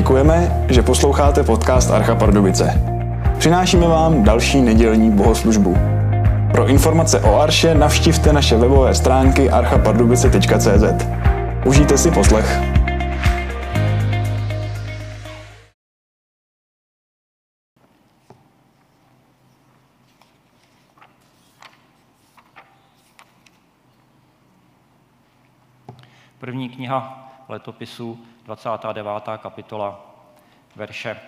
děkujeme, že posloucháte podcast Archa Pardubice. Přinášíme vám další nedělní bohoslužbu. Pro informace o Arše navštivte naše webové stránky archapardubice.cz. Užijte si poslech. První kniha letopisu, 29. kapitola, verše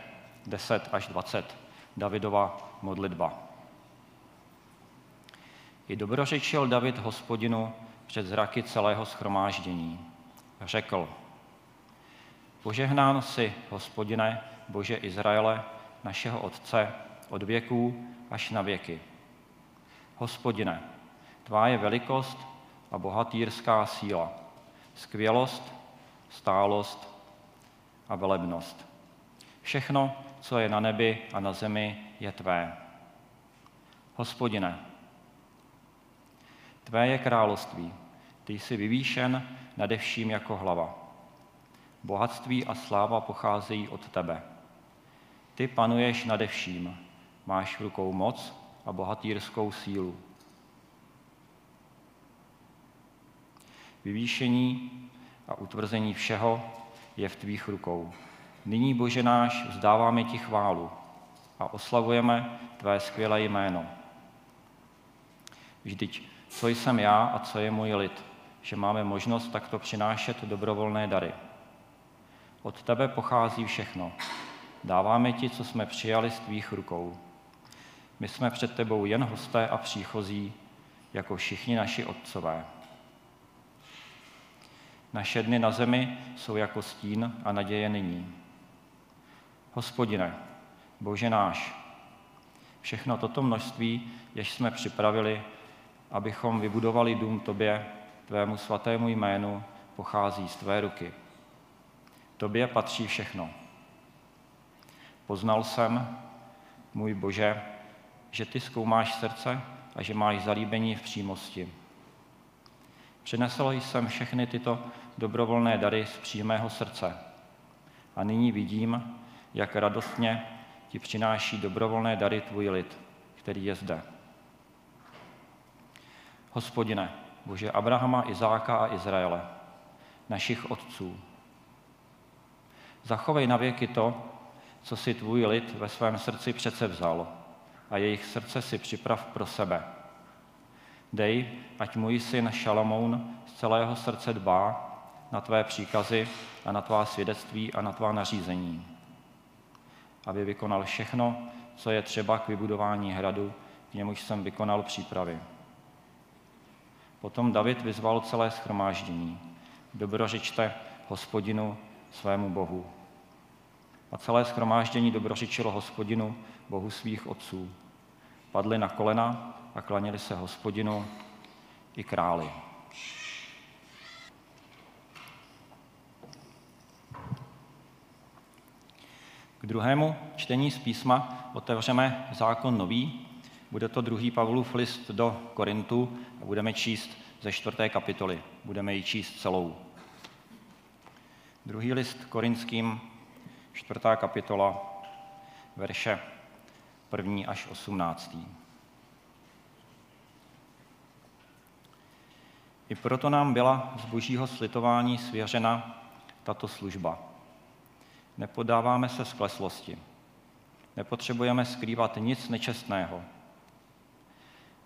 10 až 20. Davidova modlitba. I dobrořečil David hospodinu před zraky celého schromáždění. Řekl, požehnán si, hospodine, Bože Izraele, našeho Otce, od věků až na věky. Hospodine, tvá je velikost a bohatýrská síla, skvělost, stálost a velebnost. Všechno, co je na nebi a na zemi, je tvé. Hospodine, tvé je království, ty jsi vyvýšen nade vším jako hlava. Bohatství a sláva pocházejí od tebe. Ty panuješ nade vším, máš v rukou moc a bohatýrskou sílu. Vyvýšení a utvrzení všeho je v tvých rukou. Nyní, Bože náš, vzdáváme ti chválu a oslavujeme tvé skvělé jméno. Vždyť, co jsem já a co je můj lid, že máme možnost takto přinášet dobrovolné dary. Od tebe pochází všechno. Dáváme ti, co jsme přijali z tvých rukou. My jsme před tebou jen hosté a příchozí, jako všichni naši otcové. Naše dny na zemi jsou jako stín a naděje nyní. Hospodine, Bože náš, všechno toto množství, jež jsme připravili, abychom vybudovali dům Tobě, Tvému svatému jménu, pochází z Tvé ruky. Tobě patří všechno. Poznal jsem, můj Bože, že Ty zkoumáš srdce a že máš zalíbení v přímosti. Přinesl jsem všechny tyto dobrovolné dary z přímého srdce a nyní vidím, jak radostně ti přináší dobrovolné dary tvůj lid, který je zde. Hospodine, Bože Abrahama, Izáka a Izraele, našich otců, zachovej na věky to, co si tvůj lid ve svém srdci přece vzal a jejich srdce si připrav pro sebe. Dej, ať můj syn Šalamoun z celého srdce dbá na tvé příkazy a na tvá svědectví a na tvá nařízení aby vykonal všechno, co je třeba k vybudování hradu, k němuž jsem vykonal přípravy. Potom David vyzval celé schromáždění. Dobrořečte hospodinu svému Bohu. A celé schromáždění dobrořečilo hospodinu, Bohu svých otců. Padli na kolena a klanili se hospodinu i králi. K druhému čtení z písma otevřeme zákon nový. Bude to druhý Pavlův list do Korintu a budeme číst ze čtvrté kapitoly. Budeme ji číst celou. Druhý list korinským, čtvrtá kapitola, verše první až osmnáctý. I proto nám byla z božího slitování svěřena tato služba – Nepodáváme se skleslosti. Nepotřebujeme skrývat nic nečestného.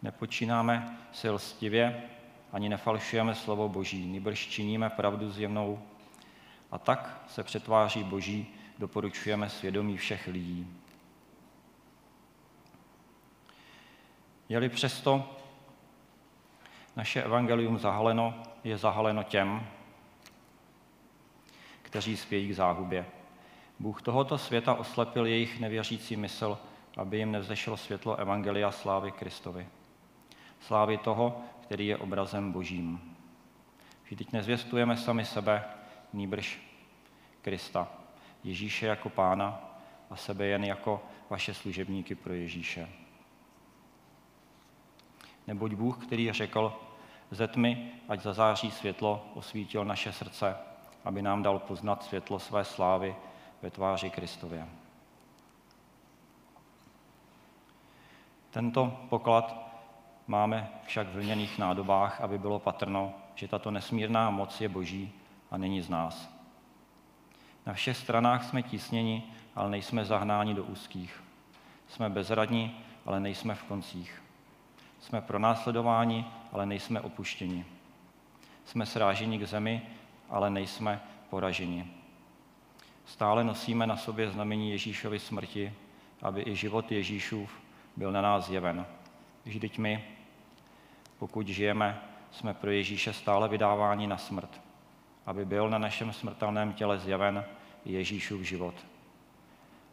Nepočínáme si lstivě, ani nefalšujeme slovo Boží, nýbrž činíme pravdu zjemnou a tak se přetváří Boží, doporučujeme svědomí všech lidí. Je-li přesto naše evangelium zahaleno, je zahaleno těm, kteří spějí k záhubě. Bůh tohoto světa oslepil jejich nevěřící mysl, aby jim nevzešlo světlo Evangelia slávy Kristovi. Slávy toho, který je obrazem božím. Vždyť nezvěstujeme sami sebe, nýbrž Krista, Ježíše jako pána a sebe jen jako vaše služebníky pro Ježíše. Neboť Bůh, který řekl, ze tmy, ať zazáří světlo, osvítil naše srdce, aby nám dal poznat světlo své slávy ve tváři Kristově. Tento poklad máme však v lněných nádobách, aby bylo patrno, že tato nesmírná moc je boží a není z nás. Na všech stranách jsme tísněni, ale nejsme zahnáni do úzkých. Jsme bezradní, ale nejsme v koncích. Jsme pronásledováni, ale nejsme opuštěni. Jsme sráženi k zemi, ale nejsme poraženi. Stále nosíme na sobě znamení Ježíšovy smrti, aby i život Ježíšův byl na nás zjeven. Vždyť my, pokud žijeme, jsme pro Ježíše stále vydáváni na smrt, aby byl na našem smrtelném těle zjeven Ježíšův život.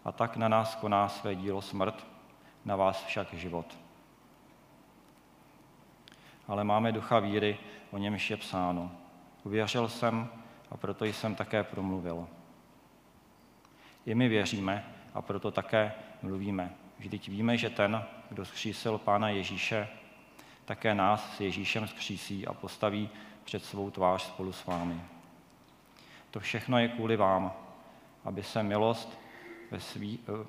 A tak na nás koná své dílo smrt, na vás však život. Ale máme ducha víry, o němž je psáno. Uvěřil jsem a proto jsem také promluvil. I my věříme a proto také mluvíme. Vždyť víme, že ten, kdo zkřísil Pána Ježíše, také nás s Ježíšem zkřísí a postaví před svou tvář spolu s vámi. To všechno je kvůli vám, aby se milost ve, svý, eh,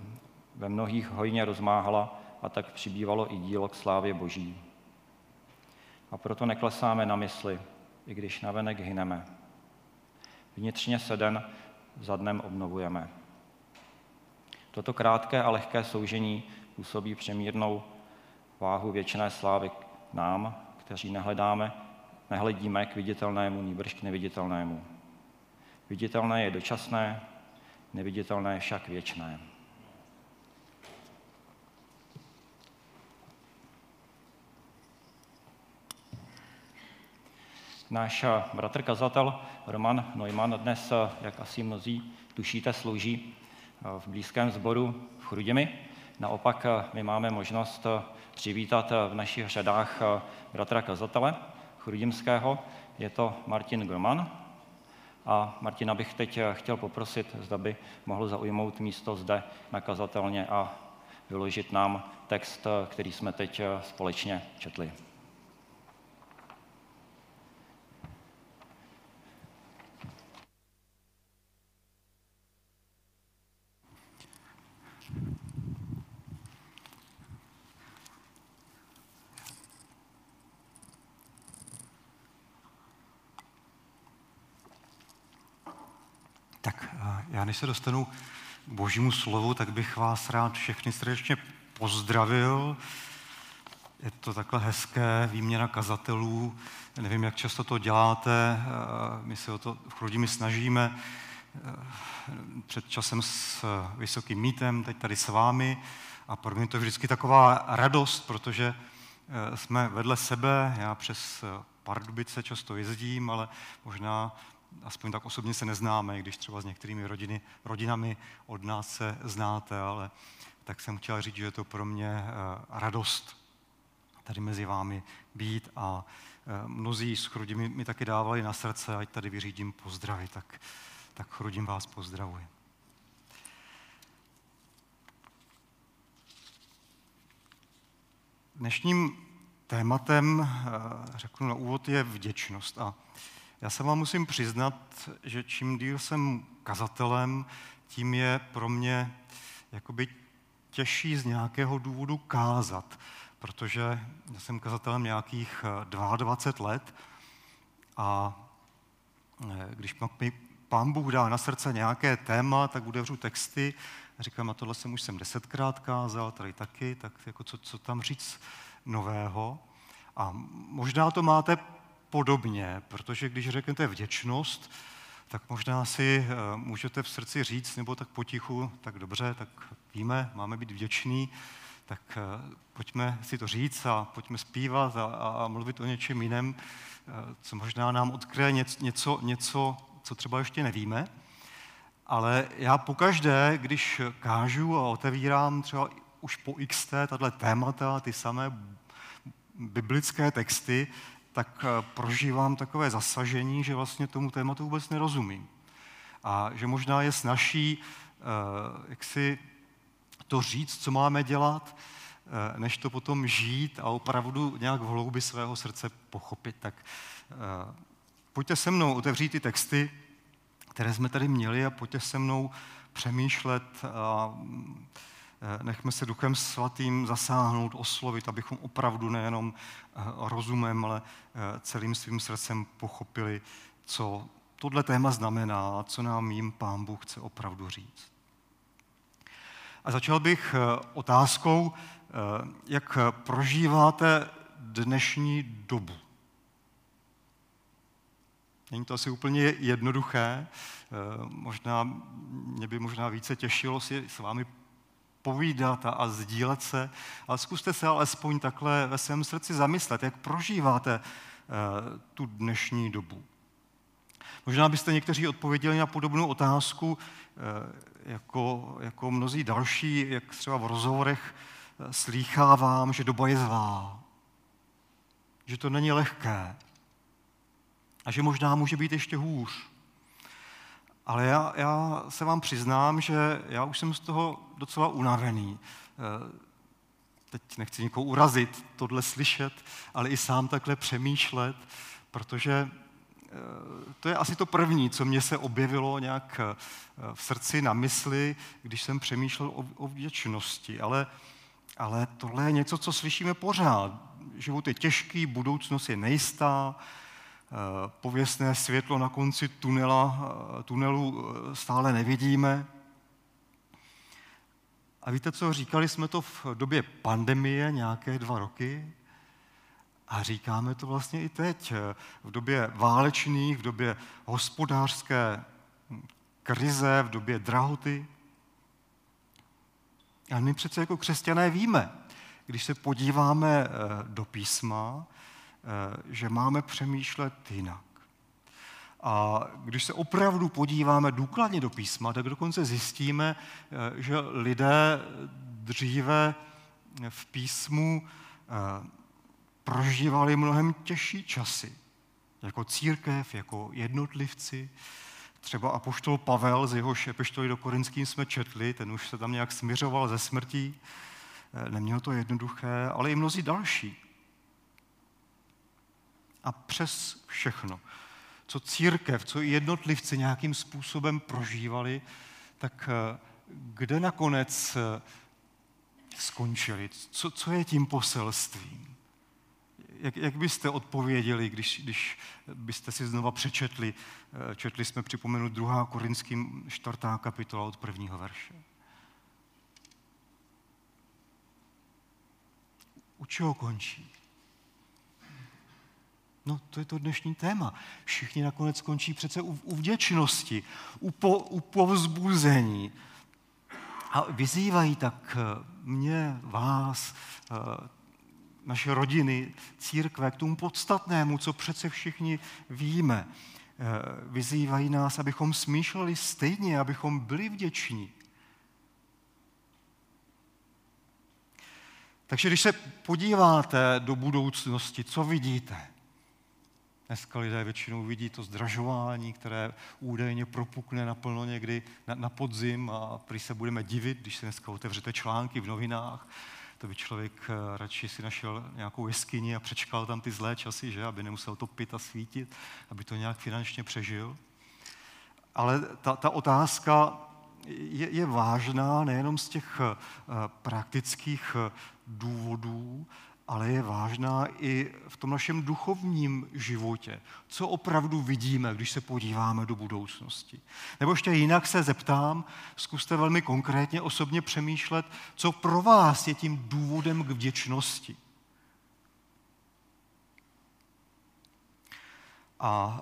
ve mnohých hojně rozmáhala a tak přibývalo i dílo k slávě Boží. A proto neklesáme na mysli, i když navenek hyneme. Vnitřně se den za dnem obnovujeme. Toto krátké a lehké soužení působí přemírnou váhu věčné slávy nám, kteří nehledáme, nehledíme k viditelnému, nýbrž k neviditelnému. Viditelné je dočasné, neviditelné však věčné. Náš bratr kazatel Roman Neumann dnes, jak asi mnozí tušíte, slouží v blízkém sboru v Chruděmi. Naopak my máme možnost přivítat v našich řadách bratra kazatele chrudimského. Je to Martin Groman, a Martina bych teď eh, chtěl poprosit, zda by mohl zaujmout místo zde nakazatelně a vyložit nám text, eh, který jsme teď eh, společně četli. Já než se dostanu k božímu slovu, tak bych vás rád všechny srdečně pozdravil. Je to takhle hezké, výměna kazatelů. Nevím, jak často to děláte, my se o to v Chrudimi snažíme. Před časem s Vysokým mítem, teď tady s vámi. A pro mě to je vždycky taková radost, protože jsme vedle sebe, já přes Pardubice často jezdím, ale možná aspoň tak osobně se neznáme, když třeba s některými rodiny, rodinami od nás se znáte, ale tak jsem chtěl říct, že je to pro mě eh, radost tady mezi vámi být a eh, mnozí z Chrudí mi, mi taky dávali na srdce, ať tady vyřídím pozdravy, tak, tak Chrudím vás pozdravuji. Dnešním tématem, eh, řeknu na úvod, je vděčnost. A já se vám musím přiznat, že čím díl jsem kazatelem, tím je pro mě jakoby těžší z nějakého důvodu kázat, protože já jsem kazatelem nějakých 22 let a eh, když mi pán Bůh dá na srdce nějaké téma, tak udevřu texty a říkám, a tohle jsem už jsem desetkrát kázal, tady taky, tak jako co, co tam říct nového. A možná to máte podobně, protože když řeknete vděčnost, tak možná si eh, můžete v srdci říct, nebo tak potichu, tak dobře, tak víme, máme být vděční, tak eh, pojďme si to říct a pojďme zpívat a, a mluvit o něčem jiném, eh, co možná nám odkryje něco, něco, co třeba ještě nevíme. Ale já pokaždé, když kážu a otevírám třeba už po XT tato témata, ty samé biblické texty, tak eh, prožívám takové zasažení, že vlastně tomu tématu vůbec nerozumím. A že možná je snaží, eh, jak si to říct, co máme dělat, eh, než to potom žít a opravdu nějak v hloubi svého srdce pochopit. Tak pojďte se mnou otevřít ty texty, které jsme tady měli a pojďte se mnou přemýšlet a eh, nechme se Duchem Svatým zasáhnout, oslovit, abychom opravdu nejenom eh, rozumem, ale eh, celým svým srdcem pochopili, co tohle téma znamená, co nám jim Pán Bůh chce opravdu říct. A začal bych otázkou, jak prožíváte dnešní dobu. Není to asi úplně jednoduché. Eh, možná, mě by možná více těšilo si s vámi povídat a, a sdílet se, ale zkuste se alespoň takhle ve svém srdci zamyslet, jak prožíváte uh, tu dnešní dobu. Možná byste někteří odpověděli na podobnou otázku, uh, jako, jako mnozí další, jak třeba v rozhovorech slýchávám, že doba je zlá, že to není lehké a že možná může být ještě hůř. Ale já, já se vám přiznám, že já už jsem z toho docela unavený. Eh, teď nechci nikoho urazit, tohle slyšet, ale i sám takhle přemýšlet, protože eh, to je asi to první, co mě se objevilo nějak eh, v srdci, na mysli, když jsem přemýšlel o, o vděčnosti. Ale, ale tohle je něco, co slyšíme pořád. Život je těžký, budoucnost je nejistá, pověstné světlo na konci tunela, eh, tunelu eh, stále nevidíme. A víte co, říkali jsme to v době pandemie nějaké dva roky a říkáme to vlastně i teď, v době válečných, v době hospodářské krize, v době drahoty. A my přece jako křesťané víme, když se podíváme do písma, Eh, že máme přemýšlet jinak. A když se opravdu podíváme důkladně do písma, tak dokonce zjistíme, eh, že lidé dříve v písmu eh, prožívali mnohem těžší časy. Jako církev, jako jednotlivci. Třeba apoštol Pavel, z jehož epištoly do Korinským jsme četli, ten už se tam nějak směřoval ze smrtí. Neměl to jednoduché, ale i mnozí další a přes všechno, co církev, co i jednotlivci nějakým způsobem prožívali, tak eh, kde nakonec eh, skončili? Co, co je tím poselstvím? Jak, jak byste odpověděli, když, když byste si znova přečetli, eh, četli jsme připomenout 2. Korinským 4. kapitola od prvního verše. U čeho končí? No, to je to dnešní téma. Všichni nakonec skončí přece u, u vděčnosti, u, po, u povzbuzení. A vyzývají tak eh, mě, vás, eh, naše rodiny, církve k tomu podstatnému, co přece všichni víme. Eh, vyzývají nás, abychom smýšleli stejně, abychom byli vděční. Takže když se podíváte do budoucnosti, co vidíte? Dneska lidé většinou vidí to zdražování, které údajně propukne naplno někdy na, na podzim a prý se budeme divit, když se dneska otevřete články v novinách, to by člověk eh, radši si našel nějakou jeskyni a přečkal tam ty zlé časy, že, aby nemusel topit a svítit, aby to nějak finančně přežil. Ale ta, ta otázka je, je vážná nejenom z těch uh, praktických uh, důvodů, ale je vážná i v tom našem duchovním životě. Co opravdu vidíme, když se podíváme do budoucnosti. Nebo ještě jinak se zeptám, zkuste velmi konkrétně osobně přemýšlet, co pro vás je tím důvodem k vděčnosti. A,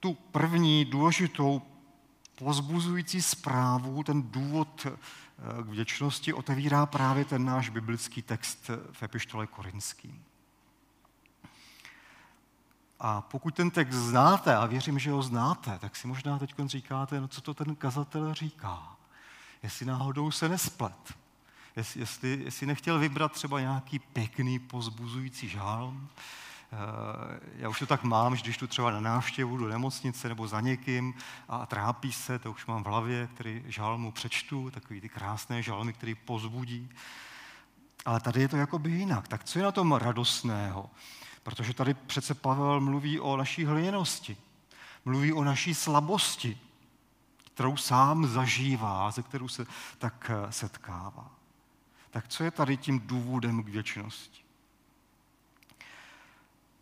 tu první důležitou pozbuzující zprávu, ten důvod k vděčnosti otevírá právě ten náš biblický text v epištole Korinským. A pokud ten text znáte, a věřím, že ho znáte, tak si možná teď říkáte, no co to ten kazatel říká. Jestli náhodou se nesplet. Jestli, jestli, jestli nechtěl vybrat třeba nějaký pěkný, pozbuzující žálm, já už to tak mám, že když tu třeba na návštěvu do nemocnice nebo za někým a trápí se, to už mám v hlavě, který žalmu přečtu, takový ty krásné žalmy, který pozbudí. Ale tady je to jakoby jinak. Tak co je na tom radostného? Protože tady přece Pavel mluví o naší hliněnosti, mluví o naší slabosti, kterou sám zažívá, ze kterou se tak setkává. Tak co je tady tím důvodem k věčnosti?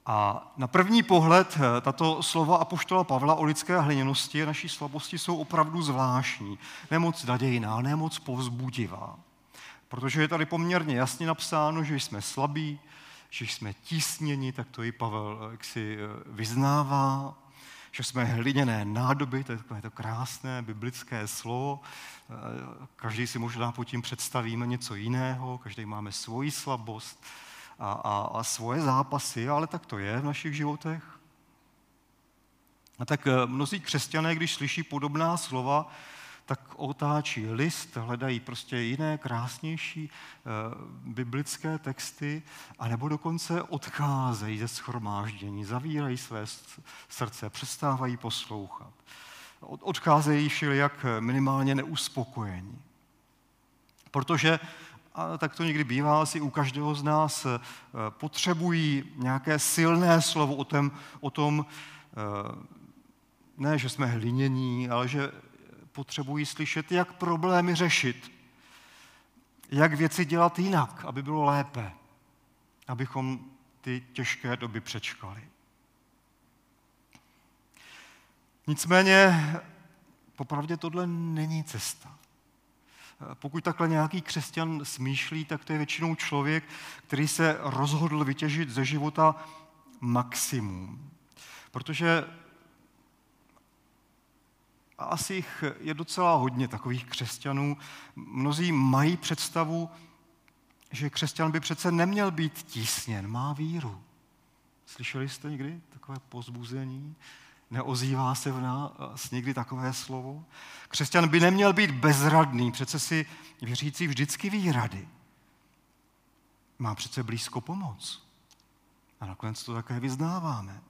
A na první pohled eh, tato slova apoštola Pavla o lidské hliněnosti a naší slabosti jsou opravdu zvláštní. Nemoc nadějná, nemoc povzbudivá. Protože je tady poměrně jasně napsáno, že jsme slabí, že jsme tísněni, tak to i Pavel eh, jak si eh, vyznává, že jsme hliněné nádoby, to je takové to krásné biblické slovo. Každý si možná pod tím představíme něco jiného, každý máme svoji slabost, a, a, a svoje zápasy, ale tak to je v našich životech. A tak eh, mnozí křesťané, když slyší podobná slova, tak otáčí list, hledají prostě jiné, krásnější e, biblické texty, anebo dokonce odcházejí ze schromáždění, zavírají své srdce, přestávají poslouchat. Od, odcházejí jak minimálně neuspokojení. Protože a tak to někdy bývá asi u každého z nás, eh, potřebují nějaké silné slovo o tom, o tom eh, ne, že jsme hlinění, ale že potřebují slyšet, jak problémy řešit, jak věci dělat jinak, aby bylo lépe, abychom ty těžké doby přečkali. Nicméně, popravdě tohle není cesta. Pokud takhle nějaký křesťan smýšlí, tak to je většinou člověk, který se rozhodl vytěžit ze života maximum. Protože a asi jich je docela hodně takových křesťanů. Mnozí mají představu, že křesťan by přece neměl být tísněn, má víru. Slyšeli jste někdy takové pozbuzení? Neozývá se v nás někdy takové slovo? Křesťan by neměl být bezradný, přece si věřící vždycky ví rady. Má přece blízko pomoc. A nakonec to také vyznáváme.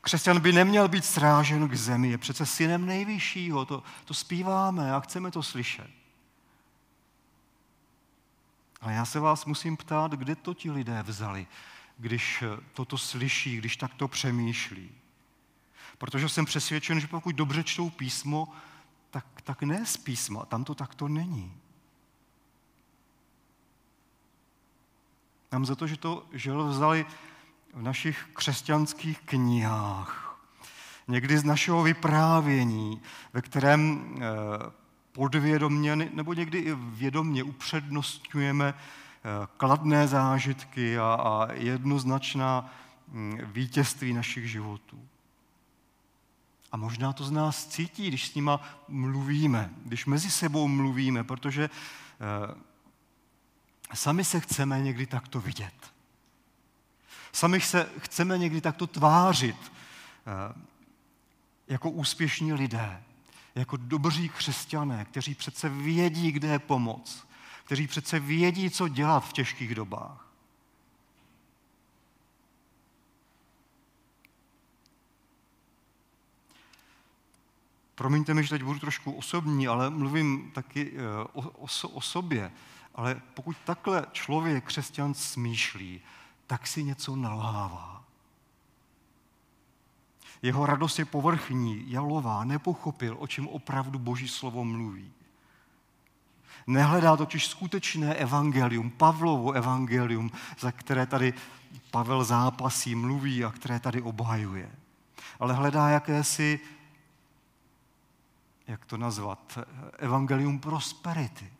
Křesťan by neměl být srážen k zemi, je přece synem nejvyššího, to, to zpíváme a chceme to slyšet. Ale já se vás musím ptát, kde to ti lidé vzali, když toto slyší, když takto přemýšlí. Protože jsem přesvědčen, že pokud dobře čtou písmo, tak, tak ne z písma, tam to takto není. Nám za to, že to žel vzali v našich křesťanských knihách. Někdy z našeho vyprávění, ve kterém eh, podvědomně nebo někdy i vědomně upřednostňujeme eh, kladné zážitky a, a jednoznačná hm, vítězství našich životů. A možná to z nás cítí, když s nima mluvíme, když mezi sebou mluvíme, protože eh, sami se chceme někdy takto vidět. Sami se chceme někdy takto tvářit eh, jako úspěšní lidé, jako dobří křesťané, kteří přece vědí, kde je pomoc, kteří přece vědí, co dělat v těžkých dobách. Promiňte mi, že teď budu trošku osobní, ale mluvím taky eh, o, o, o sobě. Ale pokud takhle člověk, křesťan, smýšlí, tak si něco nalhává. Jeho radost je povrchní, jalová, nepochopil, o čem opravdu Boží slovo mluví. Nehledá totiž skutečné evangelium, Pavlovo evangelium, za které tady Pavel zápasí, mluví a které tady obhajuje. Ale hledá jakési jak to nazvat, evangelium prosperity,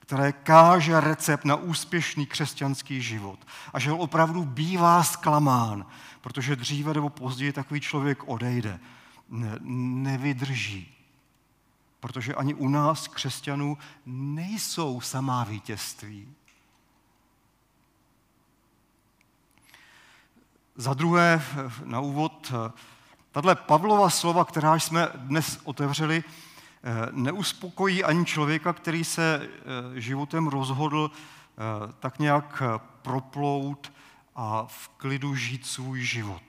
které káže recept na úspěšný křesťanský život. A že opravdu bývá zklamán, protože dříve nebo později takový člověk odejde, ne, nevydrží. Protože ani u nás, křesťanů, nejsou samá vítězství. Za druhé, na úvod Tahle Pavlova slova, která jsme dnes otevřeli, eh, neuspokojí ani člověka, který se eh, životem rozhodl eh, tak nějak proplout a v klidu žít svůj život.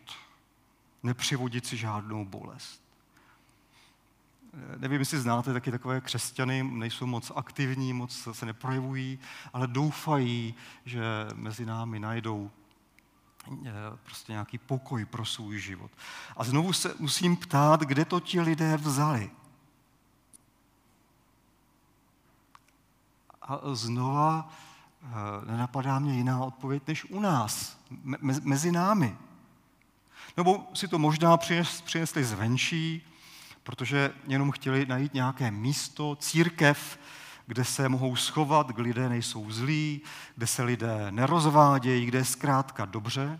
Nepřivodit si žádnou bolest. Nevím, jestli znáte taky takové křesťany, nejsou moc aktivní, moc se neprojevují, ale doufají, že mezi námi najdou Eh, prostě nějaký pokoj pro svůj život. A znovu se musím ptát, kde to ti lidé vzali. A znova eh, nenapadá mě jiná odpověď než u nás, me- mezi námi. Nebo si to možná přinesli zvenčí, protože jenom chtěli najít nějaké místo, církev, kde se mohou schovat, kde lidé nejsou zlí, kde se lidé nerozvádějí, kde je zkrátka dobře.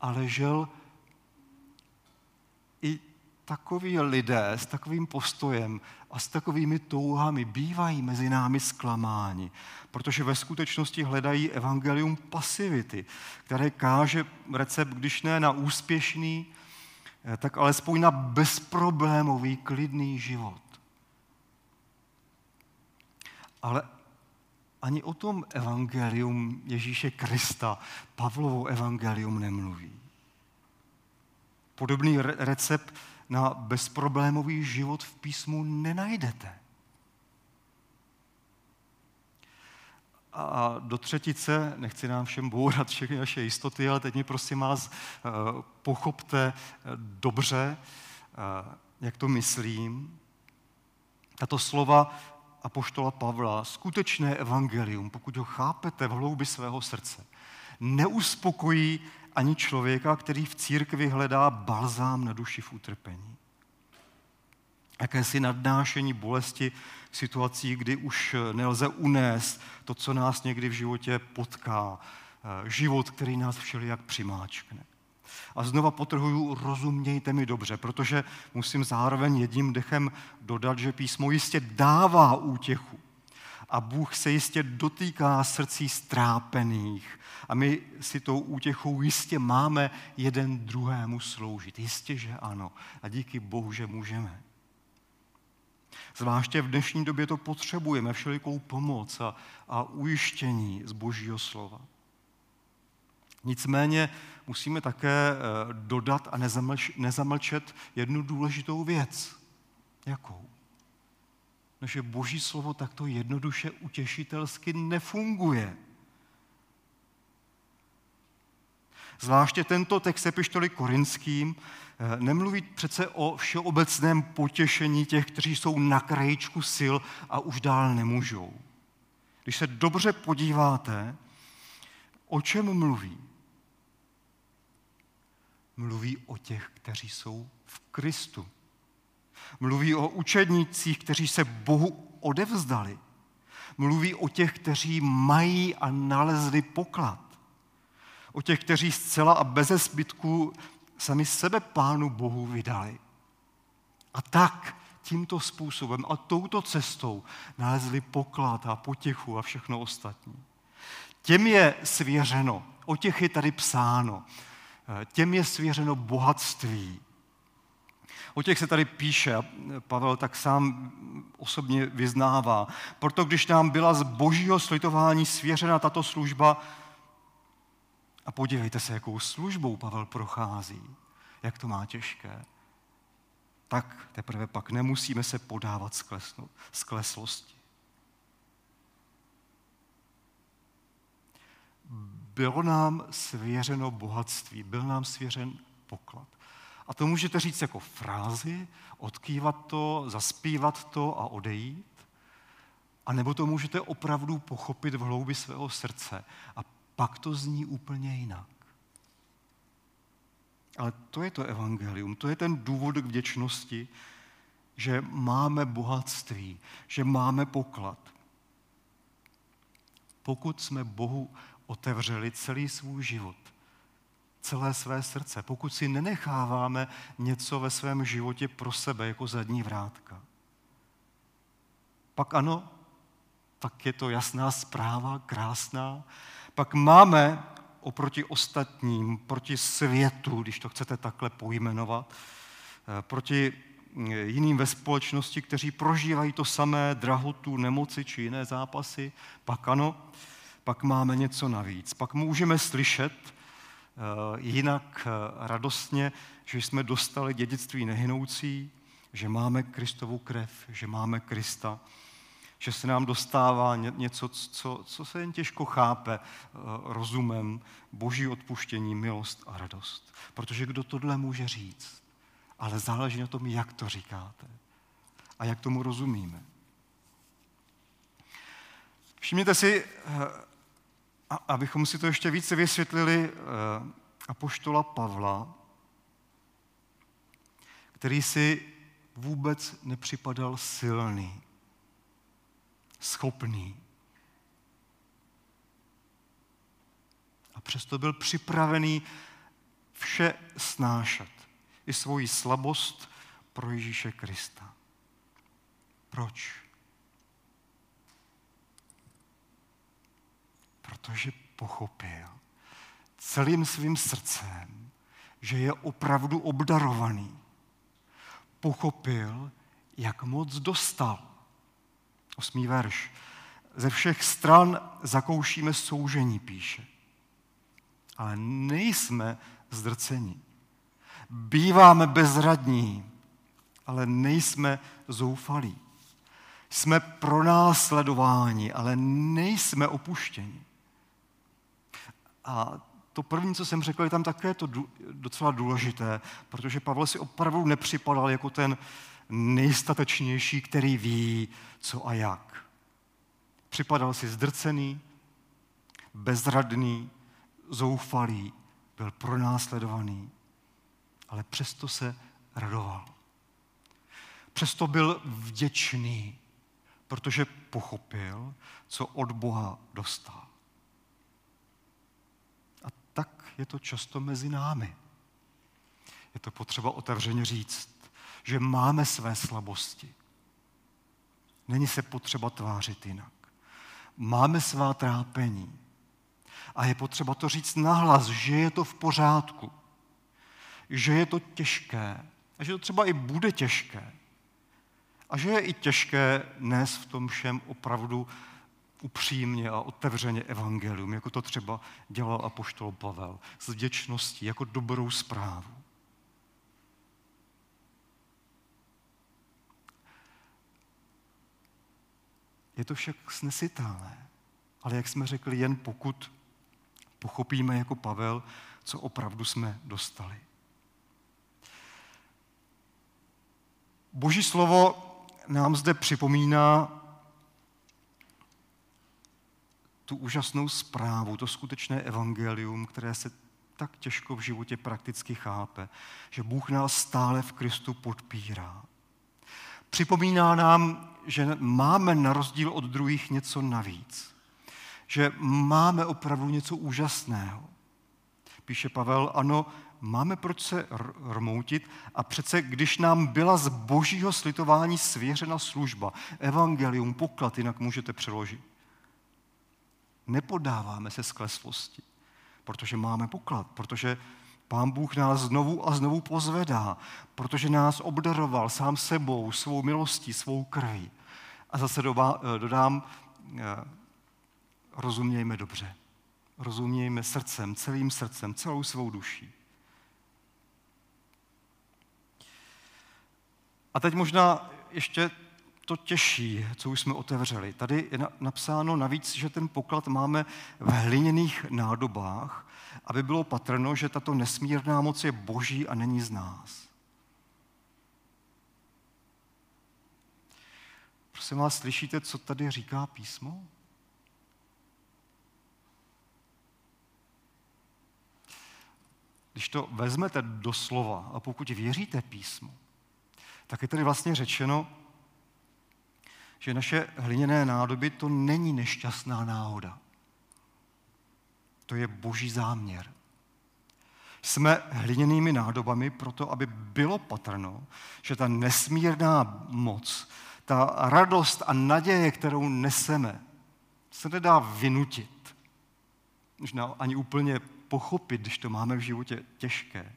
Ale žel i takoví lidé s takovým postojem a s takovými touhami bývají mezi námi zklamáni, protože ve skutečnosti hledají evangelium pasivity, které káže recept, když ne na úspěšný, eh, tak alespoň na bezproblémový, klidný život. Ale ani o tom evangelium Ježíše Krista Pavlovo evangelium nemluví. Podobný recept na bezproblémový život v písmu nenajdete. A do třetice, nechci nám všem bourat všechny naše jistoty, ale teď mě prosím vás eh, pochopte eh, dobře, eh, jak to myslím. Tato slova apoštola Pavla, skutečné evangelium, pokud ho chápete v hloubi svého srdce, neuspokojí ani člověka, který v církvi hledá balzám na duši v utrpení. Jakési nadnášení bolesti v situacích, kdy už nelze unést to, co nás někdy v životě potká. Eh, život, který nás všelijak přimáčkne. A znova potrhuju, rozumějte mi dobře, protože musím zároveň jedním dechem dodat, že písmo jistě dává útěchu. A Bůh se jistě dotýká srdcí strápených. A my si tou útěchou jistě máme jeden druhému sloužit. Jistě, že ano. A díky Bohu, že můžeme. Zvláště v dnešní době to potřebujeme, všelikou pomoc a, a ujištění z Božího slova. Nicméně musíme také eh, dodat a nezamlčet jednu důležitou věc. Jakou? No, že boží slovo takto jednoduše utěšitelsky nefunguje. Zvláště tento text epištoly korinským eh, nemluví přece o všeobecném potěšení těch, kteří jsou na krajičku sil a už dál nemůžou. Když se dobře podíváte, o čem mluví? Mluví o těch, kteří jsou v Kristu. Mluví o učednících, kteří se Bohu odevzdali. Mluví o těch, kteří mají a nalezli poklad. O těch, kteří zcela a bez zbytku sami sebe Pánu Bohu vydali. A tak tímto způsobem a touto cestou nalezli poklad a potěchu a všechno ostatní. Těm je svěřeno, o těch je tady psáno, těm je svěřeno bohatství, O těch se tady píše Pavel tak sám osobně vyznává. Proto když nám byla z božího slitování svěřena tato služba, a podívejte se, jakou službou Pavel prochází, jak to má těžké, tak teprve pak nemusíme se podávat skleslosti. Bylo nám svěřeno bohatství, byl nám svěřen poklad. A to můžete říct jako frázi, odkývat to, zaspívat to a odejít. A nebo to můžete opravdu pochopit v hloubi svého srdce. A pak to zní úplně jinak. Ale to je to evangelium, to je ten důvod k vděčnosti, že máme bohatství, že máme poklad. Pokud jsme Bohu otevřeli celý svůj život, celé své srdce, pokud si nenecháváme něco ve svém životě pro sebe jako zadní vrátka. Pak ano, tak je to jasná zpráva, krásná. Pak máme oproti ostatním, proti světu, když to chcete takhle pojmenovat, eh, proti eh, jiným ve společnosti, kteří prožívají to samé, drahotu, nemoci či jiné zápasy, pak ano, pak máme něco navíc. Pak můžeme slyšet, Eh, jinak eh, radostně, že jsme dostali dědictví nehynoucí, že máme Kristovu krev, že máme Krista, že se nám dostává něco, co, co se jen těžko chápe eh, rozumem, boží odpuštění, milost a radost. Protože kdo tohle může říct? Ale záleží na tom, jak to říkáte a jak tomu rozumíme. Všimněte si, abychom si to ještě více vysvětlili, apoštola Pavla, který si vůbec nepřipadal silný, schopný. A přesto byl připravený vše snášet. I svoji slabost pro Ježíše Krista. Proč? Protože pochopil celým svým srdcem, že je opravdu obdarovaný pochopil, jak moc dostal. Osmý verš. Ze všech stran zakoušíme soužení, píše. Ale nejsme zdrcení. Býváme bezradní, ale nejsme zoufalí. Jsme pronásledováni, ale nejsme opuštěni. A to první, co jsem řekl, je tam také to docela důležité, protože Pavel si opravdu nepřipadal jako ten nejstatečnější, který ví, co a jak. Připadal si zdrcený, bezradný, zoufalý, byl pronásledovaný, ale přesto se radoval. Přesto byl vděčný, protože pochopil, co od Boha dostal je to často mezi námi. Je to potřeba otevřeně říct, že máme své slabosti. Není se potřeba tvářit jinak. Máme svá trápení. A je potřeba to říct nahlas, že je to v pořádku. Že je to těžké. A že to třeba i bude těžké. A že je i těžké dnes v tom všem opravdu upřímně a otevřeně evangelium, jako to třeba dělal apoštol Pavel, s vděčností, jako dobrou zprávu. Je to však snesitelné, ale jak jsme řekli, jen pokud pochopíme jako Pavel, co opravdu jsme dostali. Boží slovo nám zde připomíná tu úžasnou zprávu, to skutečné evangelium, které se tak těžko v životě prakticky chápe, že Bůh nás stále v Kristu podpírá. Připomíná nám, že máme na rozdíl od druhých něco navíc. Že máme opravdu něco úžasného. Píše Pavel, ano, máme proč se rmoutit a přece, když nám byla z božího slitování svěřena služba, evangelium, poklad, jinak můžete přeložit, Nepodáváme se skleslosti, protože máme poklad, protože Pán Bůh nás znovu a znovu pozvedá, protože nás obdaroval sám sebou, svou milostí, svou krví. A zase dodám, eh, rozumějme dobře. Rozumějme srdcem, celým srdcem, celou svou duší. A teď možná ještě to těžší, co už jsme otevřeli. Tady je napsáno navíc, že ten poklad máme v hliněných nádobách, aby bylo patrno, že tato nesmírná moc je boží a není z nás. Prosím vás, slyšíte, co tady říká písmo? Když to vezmete do slova a pokud věříte písmu, tak je tady vlastně řečeno, že naše hliněné nádoby to není nešťastná náhoda. To je boží záměr. Jsme hliněnými nádobami proto, aby bylo patrno, že ta nesmírná moc, ta radost a naděje, kterou neseme, se nedá vynutit. Možná ani úplně pochopit, když to máme v životě těžké.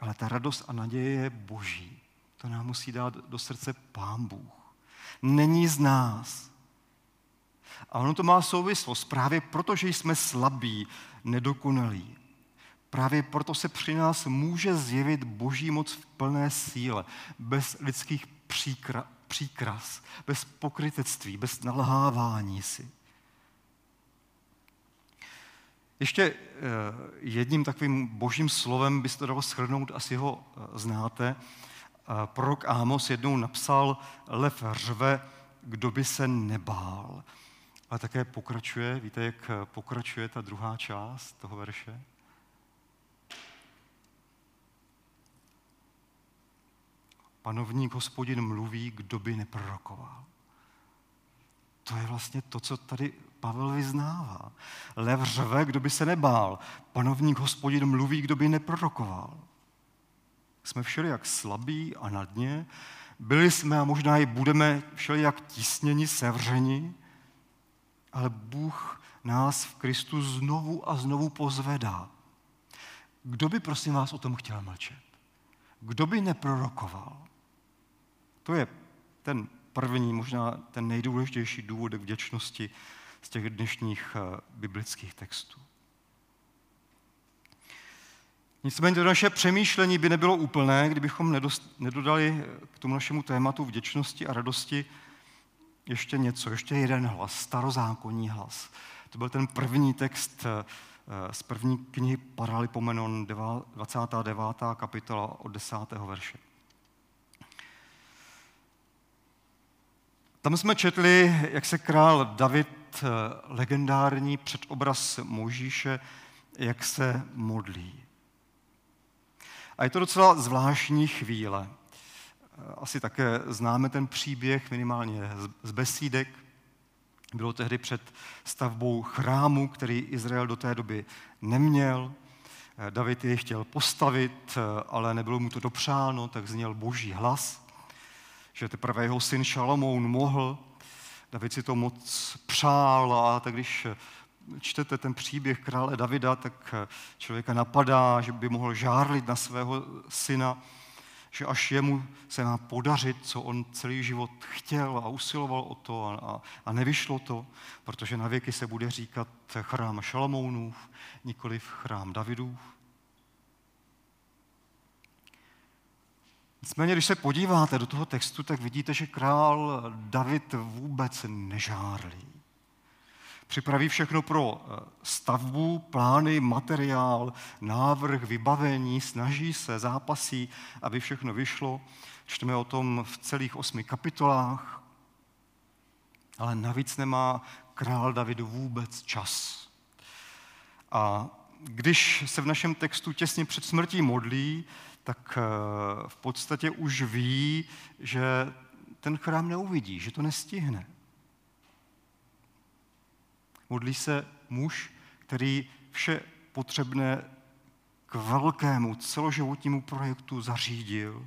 Ale ta radost a naděje je boží. To nám musí dát do srdce Pán Bůh. Není z nás. A ono to má souvislost právě proto, že jsme slabí, nedokonalí. Právě proto se při nás může zjevit boží moc v plné síle, bez lidských příkra, příkras, bez pokrytectví, bez nalhávání si. Ještě eh, jedním takovým božím slovem byste dalo shrnout, asi ho eh, znáte, prorok Ámos jednou napsal, lev řve kdo by se nebál. Ale také pokračuje, víte, jak pokračuje ta druhá část toho verše? Panovník hospodin mluví, kdo by neprorokoval. To je vlastně to, co tady Pavel vyznává. Lev řve, kdo by se nebál. Panovník hospodin mluví, kdo by neprorokoval. Jsme všeli jak slabí a na dně. Byli jsme a možná i budeme všeli jak tisněni, sevřeni, ale Bůh nás v Kristu znovu a znovu pozvedá. Kdo by, prosím vás, o tom chtěl mlčet? Kdo by neprorokoval? To je ten první, možná ten nejdůležitější důvod k vděčnosti z těch dnešních eh, biblických textů. Nicméně to naše přemýšlení by nebylo úplné, kdybychom nedodali k tomu našemu tématu vděčnosti a radosti ještě něco, ještě jeden hlas, starozákonní hlas. To byl ten první text eh, z první knihy Paralipomenon, 29. kapitola od 10. verše. Tam jsme četli, jak se král David, eh, legendární předobraz Možíše, jak se modlí. A je to docela zvláštní chvíle. Asi také známe ten příběh, minimálně z besídek. Bylo tehdy před stavbou chrámu, který Izrael do té doby neměl. David jej chtěl postavit, ale nebylo mu to dopřáno, tak zněl boží hlas že teprve jeho syn Šalamoun mohl. David si to moc přál a tak když čtete ten příběh krále Davida, tak člověka napadá, že by mohl žárlit na svého syna, že až jemu se má podařit, co on celý život chtěl a usiloval o to a, a, a nevyšlo to, protože na věky se bude říkat chrám Šalamounův, nikoliv chrám Davidův. Nicméně, když se podíváte do toho textu, tak vidíte, že král David vůbec nežárlí. Připraví všechno pro eh, stavbu, plány, materiál, návrh, vybavení, snaží se, zápasí, aby všechno vyšlo. Čteme o tom v celých osmi kapitolách. Ale navíc nemá král David vůbec čas. A když se v našem textu těsně před smrtí modlí, tak eh, v podstatě už ví, že ten chrám neuvidí, že to nestihne. Modlí se muž, který vše potřebné k velkému celoživotnímu projektu zařídil,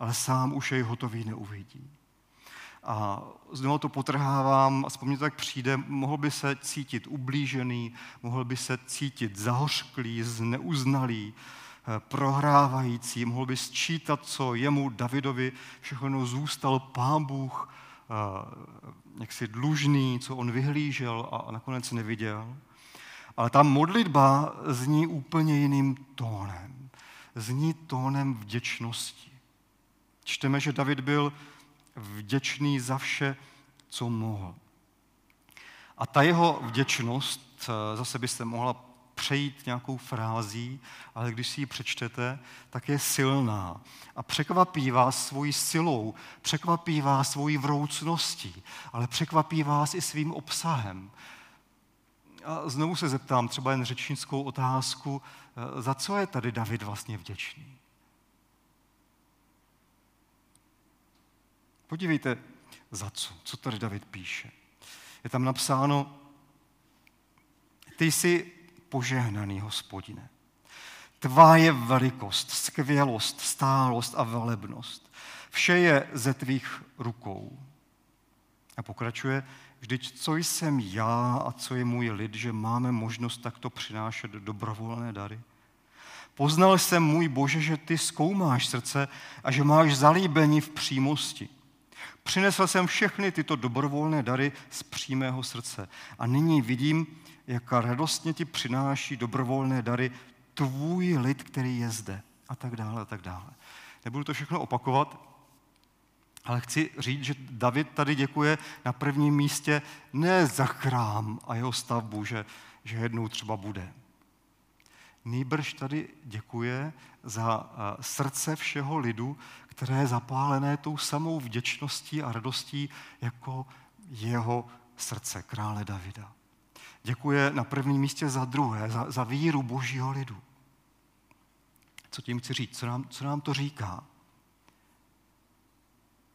ale sám už jej hotový neuvidí. A znovu to potrhávám, aspoň to tak přijde, mohl by se cítit ublížený, mohl by se cítit zahořklý, zneuznalý, Eh, prohrávající, mohl by sčítat, co jemu, Davidovi, všechno zůstal pán Bůh, eh, jaksi dlužný, co on vyhlížel a nakonec neviděl. Ale ta modlitba zní úplně jiným tónem. Zní tónem vděčnosti. Čteme, že David byl vděčný za vše, co mohl. A ta jeho vděčnost, eh, zase byste mohla přejít nějakou frází, ale když si ji přečtete, tak je silná a překvapí vás svojí silou, překvapí vás svojí vroucností, ale překvapí vás i svým obsahem. A znovu se zeptám třeba jen řečnickou otázku, eh, za co je tady David vlastně vděčný? Podívejte, za co, co tady David píše. Je tam napsáno, ty jsi požehnaný hospodine. Tvá je velikost, skvělost, stálost a velebnost. Vše je ze tvých rukou. A pokračuje, vždyť co jsem já a co je můj lid, že máme možnost takto přinášet dobrovolné dary. Poznal jsem, můj Bože, že ty zkoumáš srdce a že máš zalíbení v přímosti. Přinesl jsem všechny tyto dobrovolné dary z přímého srdce a nyní vidím, jak radostně ti přináší dobrovolné dary tvůj lid, který je zde. A tak dále, a tak dále. Nebudu to všechno opakovat, ale chci říct, že David tady děkuje na prvním místě ne za chrám a jeho stavbu, že, že jednou třeba bude. Nýbrž tady děkuje za srdce všeho lidu, které je zapálené tou samou vděčností a radostí jako jeho srdce, krále Davida. Děkuje na prvním místě za druhé, za, za víru božího lidu. Co tím chci říct? Co nám, co nám to říká?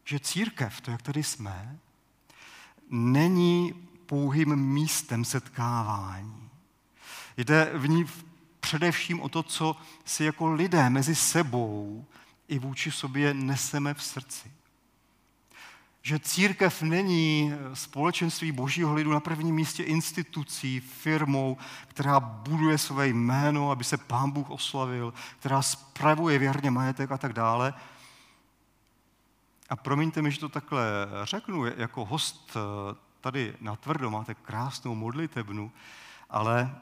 Že církev, to jak tady jsme, není pouhým místem setkávání. Jde v ní především o to, co si jako lidé mezi sebou i vůči sobě neseme v srdci. Že církev není společenství božího lidu na prvním místě institucí, firmou, která buduje své jméno, aby se pán Bůh oslavil, která spravuje věrně majetek a tak dále. A promiňte mi, že to takhle řeknu, jako host tady na tvrdo máte krásnou modlitebnu, ale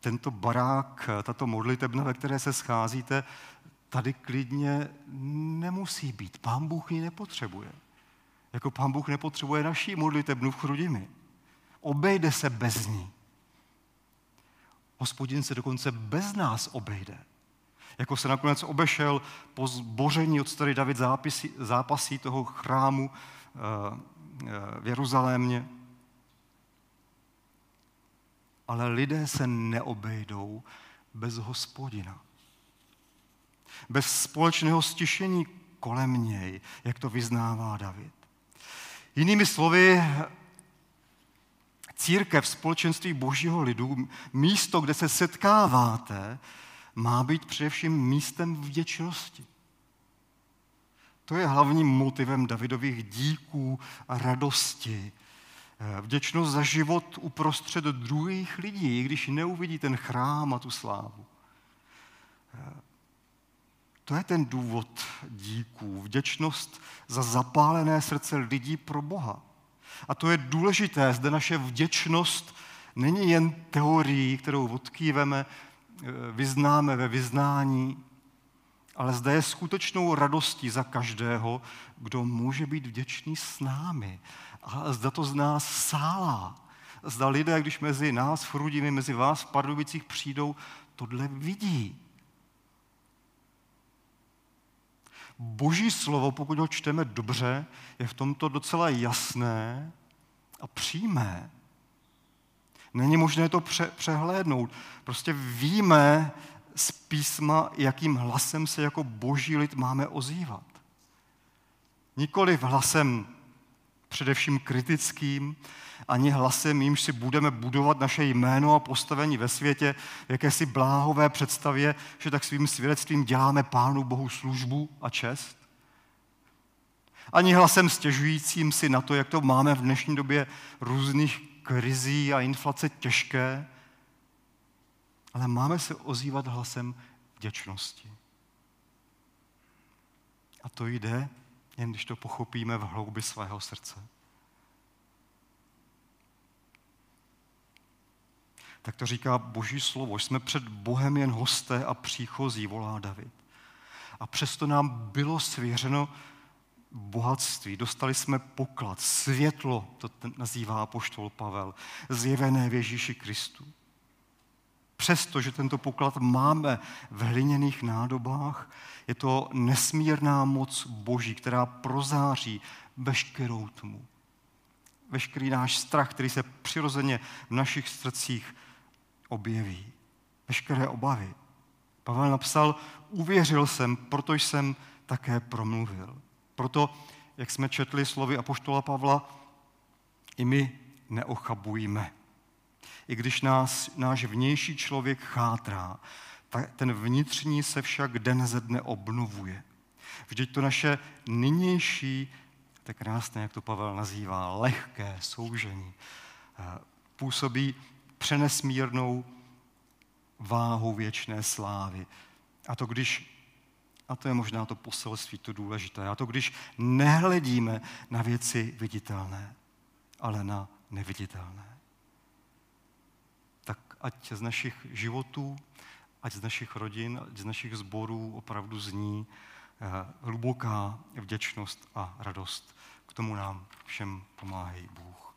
tento barák, tato modlitebna, ve které se scházíte, tady klidně nemusí být. Pán Bůh ji nepotřebuje. Jako pán Bůh nepotřebuje naší modlitebnu v Chrudimi. Obejde se bez ní. Hospodin se dokonce bez nás obejde. Jako se nakonec obešel po zboření, od tady David zápisí, zápasí toho chrámu eh, eh, v Jeruzalémě. Ale lidé se neobejdou bez hospodina. Bez společného stišení kolem něj, jak to vyznává David. Jinými slovy, církev, společenství božího lidu, místo, kde se setkáváte, má být především místem vděčnosti. To je hlavním motivem Davidových díků a radosti. Vděčnost za život uprostřed druhých lidí, i když neuvidí ten chrám a tu slávu. To je ten důvod díků. Vděčnost za zapálené srdce lidí pro Boha. A to je důležité. Zde naše vděčnost není jen teorií, kterou odkýveme, eh, vyznáme ve vyznání, ale zde je skutečnou radostí za každého, kdo může být vděčný s námi. A zda to z nás sálá. Zda lidé, když mezi nás v Rudimi, mezi vás v Pardubicích přijdou, tohle vidí. Boží slovo, pokud ho čteme dobře, je v tomto docela jasné a přímé. Není možné to pře- přehlédnout. Prostě víme z písma, jakým hlasem se jako boží lid máme ozývat. Nikoli hlasem především kritickým, ani hlasem, jímž si budeme budovat naše jméno a postavení ve světě v jakési bláhové představě, že tak svým svědectvím děláme Pánu Bohu službu a čest. Ani hlasem stěžujícím si na to, jak to máme v dnešní době různých krizí a inflace těžké, ale máme se ozývat hlasem vděčnosti. A to jde, jen když to pochopíme v hloubi svého srdce. Tak to říká Boží slovo. Jsme před Bohem jen hosté a příchozí, volá David. A přesto nám bylo svěřeno bohatství. Dostali jsme poklad, světlo, to nazývá poštol Pavel, zjevené v Ježíši Kristu. Přesto, že tento poklad máme v hliněných nádobách, je to nesmírná moc Boží, která prozáří veškerou tmu. Veškerý náš strach, který se přirozeně v našich srdcích objeví. Veškeré obavy. Pavel napsal, uvěřil jsem, proto jsem také promluvil. Proto, jak jsme četli slovy apoštola Pavla, i my neochabujeme. I když nás, náš vnější člověk chátrá, tak ten vnitřní se však den ze dne obnovuje. Vždyť to naše nynější, tak krásné, jak to Pavel nazývá, lehké soužení, eh, působí přenesmírnou váhu věčné slávy. A to když, a to je možná to poselství, to důležité, a to když nehledíme na věci viditelné, ale na neviditelné. Tak ať z našich životů, ať z našich rodin, ať z našich zborů opravdu zní eh, hluboká vděčnost a radost. K tomu nám všem pomáhají Bůh.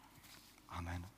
Amen.